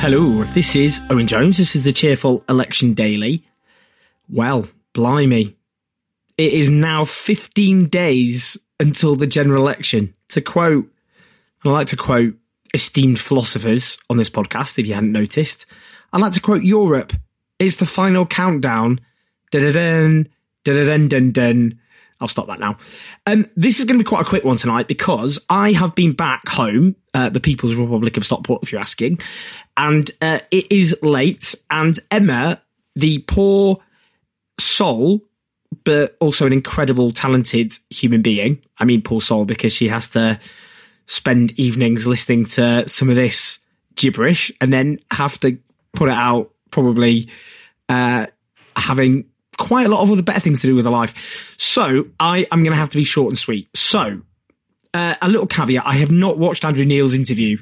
Hello, this is Owen Jones. This is the Cheerful Election Daily. Well, blimey. It is now 15 days until the general election. To quote, I like to quote esteemed philosophers on this podcast, if you hadn't noticed. I like to quote Europe. It's the final countdown. Da-da-dun, da-da-dun-dun-dun. I'll stop that now. Um, this is going to be quite a quick one tonight because I have been back home, uh, the People's Republic of Stockport, if you're asking, and uh, it is late. And Emma, the poor soul, but also an incredible, talented human being. I mean, poor soul because she has to spend evenings listening to some of this gibberish and then have to put it out probably uh, having quite a lot of other better things to do with her life. So I am going to have to be short and sweet. So uh, a little caveat: I have not watched Andrew Neil's interview.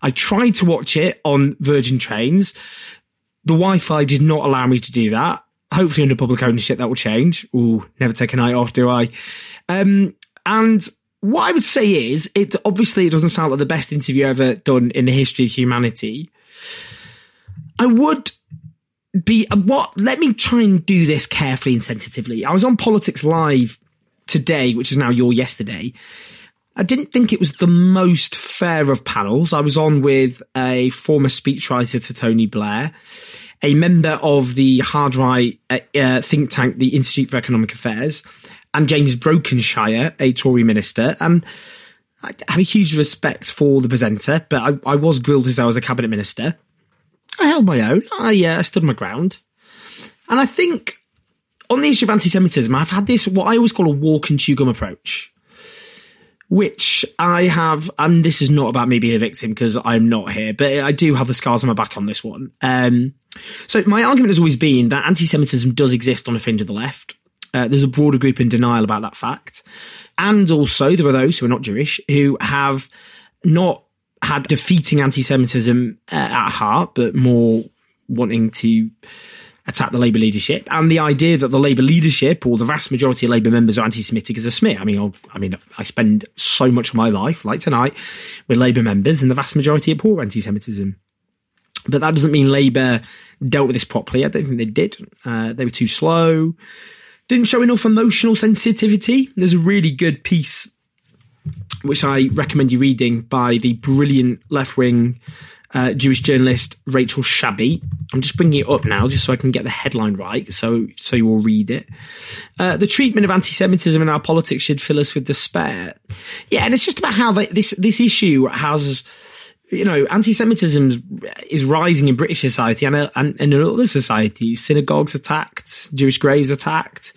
I tried to watch it on Virgin Trains. The Wi-Fi did not allow me to do that. Hopefully, under public ownership, that will change. Ooh, never take a night off, do I? Um, and what I would say is, it obviously it doesn't sound like the best interview ever done in the history of humanity. I would be what let me try and do this carefully and sensitively. I was on politics live today which is now your yesterday. I didn't think it was the most fair of panels. I was on with a former speechwriter to tony blair a member of the hard right uh, uh, think tank the institute for economic affairs and james brokenshire a tory minister. And i have a huge respect for the presenter but i, I was grilled as i was a cabinet minister I held my own. I uh, stood my ground. And I think on the issue of anti Semitism, I've had this, what I always call a walk and chew gum approach, which I have, and this is not about me being a victim because I'm not here, but I do have the scars on my back on this one. Um, so my argument has always been that anti Semitism does exist on a fringe of the left. Uh, there's a broader group in denial about that fact. And also, there are those who are not Jewish who have not had defeating anti-Semitism uh, at heart, but more wanting to attack the Labour leadership, and the idea that the Labour leadership or the vast majority of Labour members are anti-Semitic is a smear. I mean, I'll, i mean, I spend so much of my life, like tonight, with Labour members, and the vast majority abhor anti-Semitism. But that doesn't mean Labour dealt with this properly. I don't think they did. Uh, they were too slow. Didn't show enough emotional sensitivity. There's a really good piece which I recommend you reading by the brilliant left wing uh, Jewish journalist Rachel Shabi. I'm just bringing it up now just so I can get the headline right, so so you will read it. Uh, the treatment of anti-Semitism in our politics should fill us with despair. Yeah, and it's just about how this this issue has. You know, anti-Semitism is rising in British society and, and, and in other societies. Synagogues attacked, Jewish graves attacked,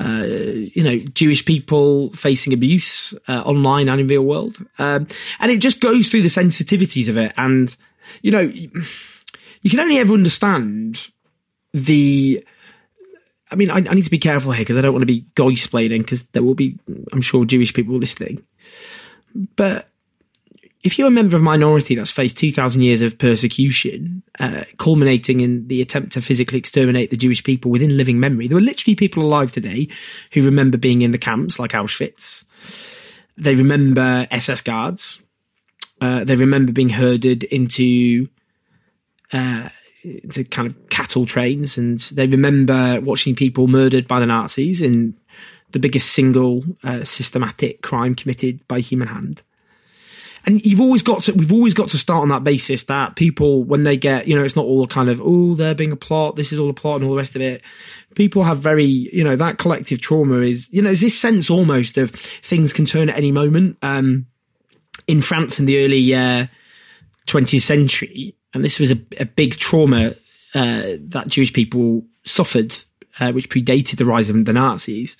uh, you know, Jewish people facing abuse uh, online and in real world. Um, and it just goes through the sensitivities of it. And, you know, you can only ever understand the. I mean, I, I need to be careful here because I don't want to be goysplaining because there will be, I'm sure, Jewish people listening. But if you're a member of a minority that's faced 2,000 years of persecution, uh, culminating in the attempt to physically exterminate the Jewish people within living memory, there are literally people alive today who remember being in the camps like Auschwitz. They remember SS guards. Uh, they remember being herded into, uh, into kind of cattle trains, and they remember watching people murdered by the Nazis in the biggest single uh, systematic crime committed by human hand and you've always got to we've always got to start on that basis that people when they get you know it's not all kind of oh they're being a plot this is all a plot and all the rest of it people have very you know that collective trauma is you know there's this sense almost of things can turn at any moment um in france in the early uh 20th century and this was a, a big trauma uh, that jewish people suffered uh, which predated the rise of the Nazis.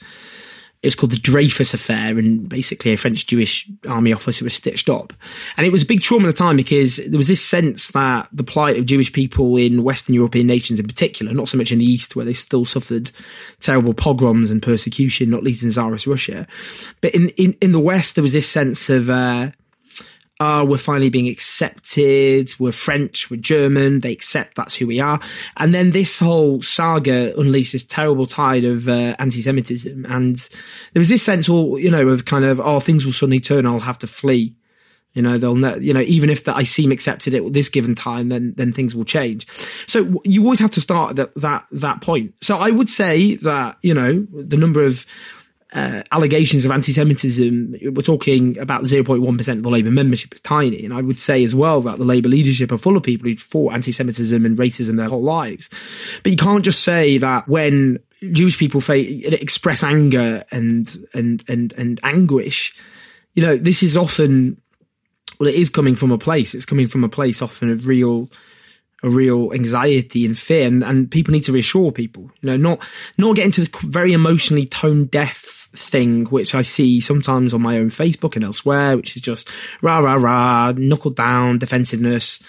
It's called the Dreyfus Affair, and basically a French Jewish army officer was stitched up. And it was a big trauma at the time because there was this sense that the plight of Jewish people in Western European nations in particular, not so much in the East where they still suffered terrible pogroms and persecution, not least in Tsarist Russia, but in, in, in the West there was this sense of, uh, oh, we're finally being accepted. We're French, we're German. They accept that's who we are. And then this whole saga unleashed this terrible tide of uh, anti-Semitism. And there was this sense, all you know, of kind of, oh, things will suddenly turn. I'll have to flee. You know, they'll, ne- you know, even if that I seem accepted at this given time, then then things will change. So you always have to start at that that that point. So I would say that you know the number of uh, allegations of anti-Semitism, we're talking about 0.1% of the Labour membership is tiny. And I would say as well that the Labour leadership are full of people who've fought anti-Semitism and racism their whole lives. But you can't just say that when Jewish people express anger and, and, and, and anguish, you know, this is often, well, it is coming from a place. It's coming from a place often of real, a real anxiety and fear and, and people need to reassure people you know not not get into this very emotionally tone deaf thing, which I see sometimes on my own Facebook and elsewhere, which is just rah, rah, rah, knuckle down, defensiveness.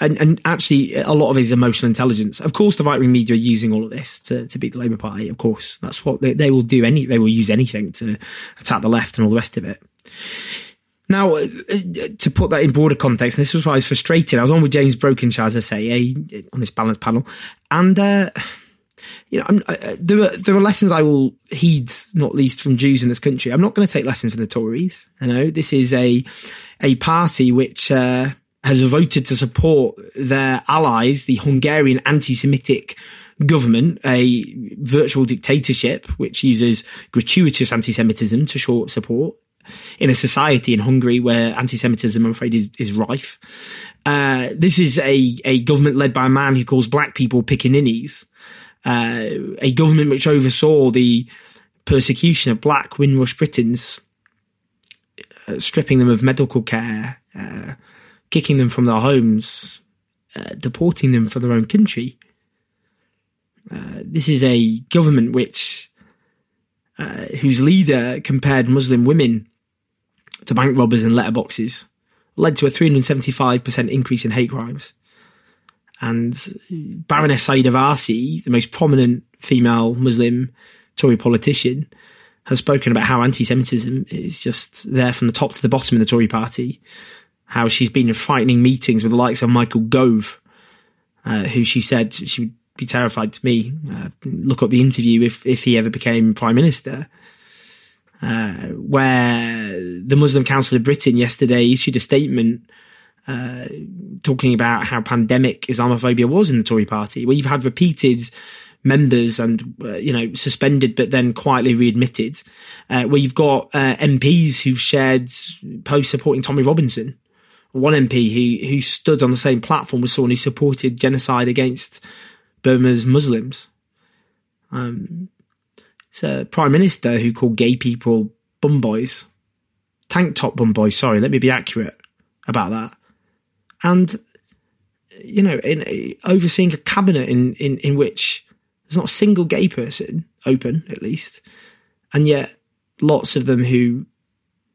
And, and actually, a lot of it is emotional intelligence. Of course, the right wing media are using all of this to, to beat the Labour Party. Of course, that's what they, they will do. Any they will use anything to attack the left and all the rest of it. Now, uh, to put that in broader context, this was why I was frustrated. I was on with James Brokenshire, as I say, on this balance panel, and uh, you know, I, there are there are lessons I will heed, not least from Jews in this country. I'm not going to take lessons from the Tories. You know, this is a a party which uh, has voted to support their allies, the Hungarian anti-Semitic government, a virtual dictatorship which uses gratuitous anti-Semitism to show support in a society in Hungary where anti-Semitism, I'm afraid, is, is rife. Uh, this is a, a government led by a man who calls black people pickaninnies uh, a government which oversaw the persecution of black Windrush Britons, uh, stripping them of medical care, uh, kicking them from their homes, uh, deporting them from their own country. Uh, this is a government which, whose leader compared Muslim women to bank robbers and letterboxes, led to a 375% increase in hate crimes. And Baroness Sayeeda Warsi, the most prominent female Muslim Tory politician, has spoken about how anti-Semitism is just there from the top to the bottom in the Tory party. How she's been in frightening meetings with the likes of Michael Gove, uh, who she said she would be terrified to me. Uh, look up the interview if if he ever became prime minister. Uh, where the Muslim Council of Britain yesterday issued a statement uh, talking about how pandemic Islamophobia was in the Tory party, you've had repeated members and uh, you know suspended but then quietly readmitted, uh, where you've got uh, MPs who've shared posts supporting Tommy Robinson, one MP who who stood on the same platform with someone who supported genocide against Burma's Muslims. Um, a prime minister who called gay people bum boys, tank top bum boys. Sorry, let me be accurate about that and you know, in overseeing a cabinet in, in, in which there's not a single gay person open, at least, and yet lots of them who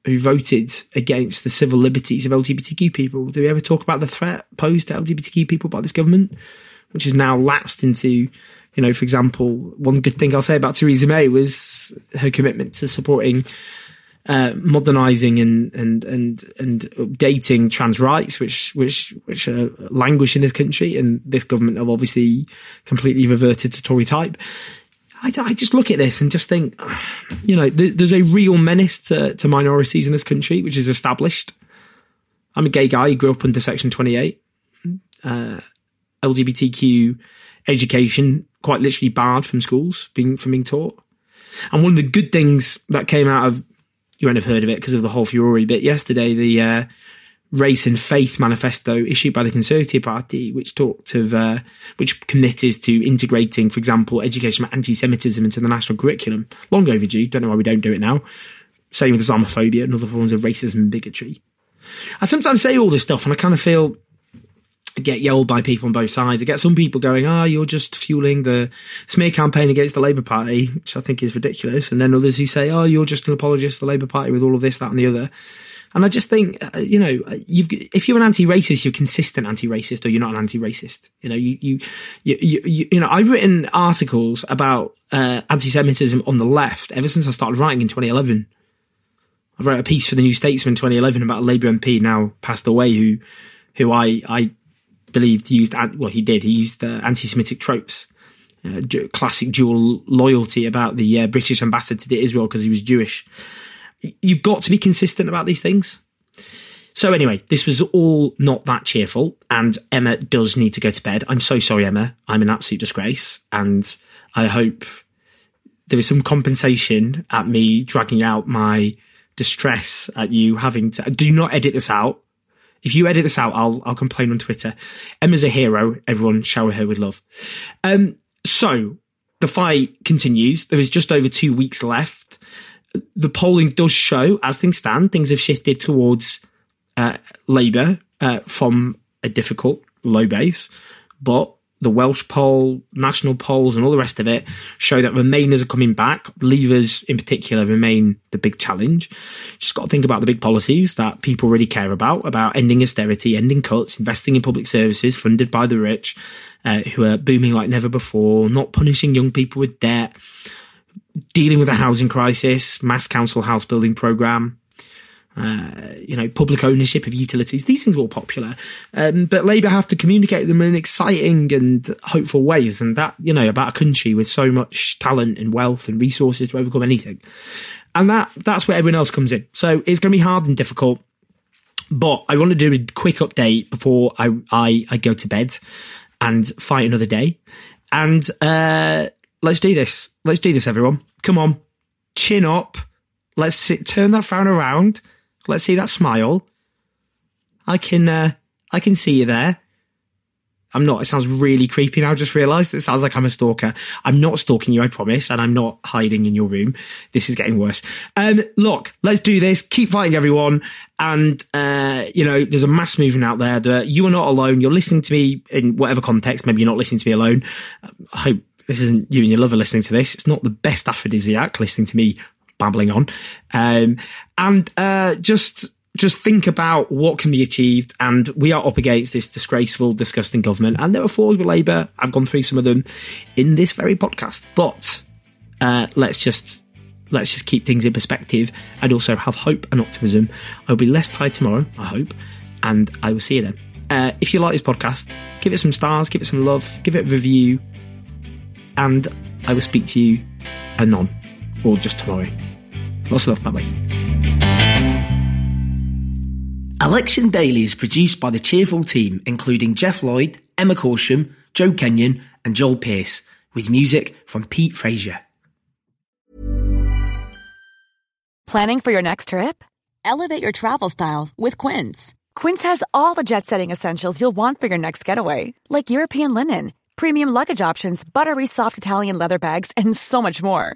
who voted against the civil liberties of LGBTQ people. Do we ever talk about the threat posed to LGBTQ people by this government, which has now lapsed into, you know, for example, one good thing I'll say about Theresa May was her commitment to supporting uh, modernizing and and and and updating trans rights, which which which are languish in this country, and this government have obviously completely reverted to Tory type. I, I just look at this and just think, you know, th- there's a real menace to, to minorities in this country, which is established. I'm a gay guy who grew up under Section 28. Uh, LGBTQ education quite literally barred from schools being from being taught. And one of the good things that came out of you won't have heard of it because of the whole furore. But yesterday, the uh, race and faith manifesto issued by the Conservative Party, which talked of, uh, which committed to integrating, for example, education about anti-Semitism into the national curriculum. Long overdue. Don't know why we don't do it now. Same with Islamophobia and other forms of racism and bigotry. I sometimes say all this stuff, and I kind of feel get yelled by people on both sides. I get some people going, "Ah, oh, you're just fueling the smear campaign against the Labour Party," which I think is ridiculous. And then others who say, "Oh, you're just an apologist for the Labour Party with all of this, that, and the other." And I just think, uh, you know, you've, if you're an anti-racist, you're consistent anti-racist, or you're not an anti-racist. You know, you, you, you, you, you know, I've written articles about uh, anti-Semitism on the left ever since I started writing in 2011. I wrote a piece for the New Statesman 2011 about a Labour MP now passed away who, who I, I believed used, well, he did, he used the anti-Semitic tropes. Uh, classic dual loyalty about the uh, British ambassador to Israel because he was Jewish you've got to be consistent about these things. So anyway, this was all not that cheerful, and Emma does need to go to bed. I'm so sorry, Emma. I'm an absolute disgrace, and I hope there is some compensation at me dragging out my distress at you having to. Do not edit this out. If you edit this out, I'll I'll complain on Twitter. Emma's a hero. Everyone shower her with love. Um, so the fight continues. There is just over two weeks left the polling does show, as things stand, things have shifted towards uh, Labour uh, from a difficult low base, but the Welsh poll, national polls, and all the rest of it show that Remainers are coming back. Leavers, in particular, remain the big challenge. Just got to think about the big policies that people really care about about ending austerity, ending cuts, investing in public services funded by the rich, uh, who are booming like never before, not punishing young people with debt dealing with a housing crisis, mass council house building program, uh, you know, public ownership of utilities. These things are all popular, um, but Labour have to communicate them in exciting and hopeful ways, and that you know about a country with so much talent and wealth and resources to overcome anything, and that that's where everyone else comes in. So it's going to be hard and difficult. But I want to do a quick update before I I, I go to bed and fight another day. And uh, let's do this. Let's do this, everyone. Come on, chin up. Let's sit, turn that frown around. Let's see that smile. I can, uh, I can see you there. I'm not. It sounds really creepy now. I just realised it sounds like I'm a stalker. I'm not stalking you, I promise, and I'm not hiding in your room. This is getting worse. Um, look, let's do this. Keep fighting, everyone. And uh, you know, there's a mass movement out there that you are not alone. You're listening to me in whatever context. Maybe you're not listening to me alone. I hope this isn't you and your lover listening to this. It's not the best aphrodisiac listening to me babbling on. Um, and uh, just just think about what can be achieved. And we are up against this disgraceful, disgusting government. And there are flaws with Labour. I've gone through some of them in this very podcast. But uh, let's just let's just keep things in perspective and also have hope and optimism. I'll be less tired tomorrow, I hope, and I will see you then. Uh, if you like this podcast, give it some stars, give it some love, give it a review, and I will speak to you anon or just tomorrow. Lots of love. Bye bye. Election Daily is produced by the cheerful team, including Jeff Lloyd, Emma Corsham, Joe Kenyon, and Joel Pierce, with music from Pete Frazier. Planning for your next trip? Elevate your travel style with Quince. Quince has all the jet setting essentials you'll want for your next getaway, like European linen premium luggage options, buttery soft Italian leather bags, and so much more.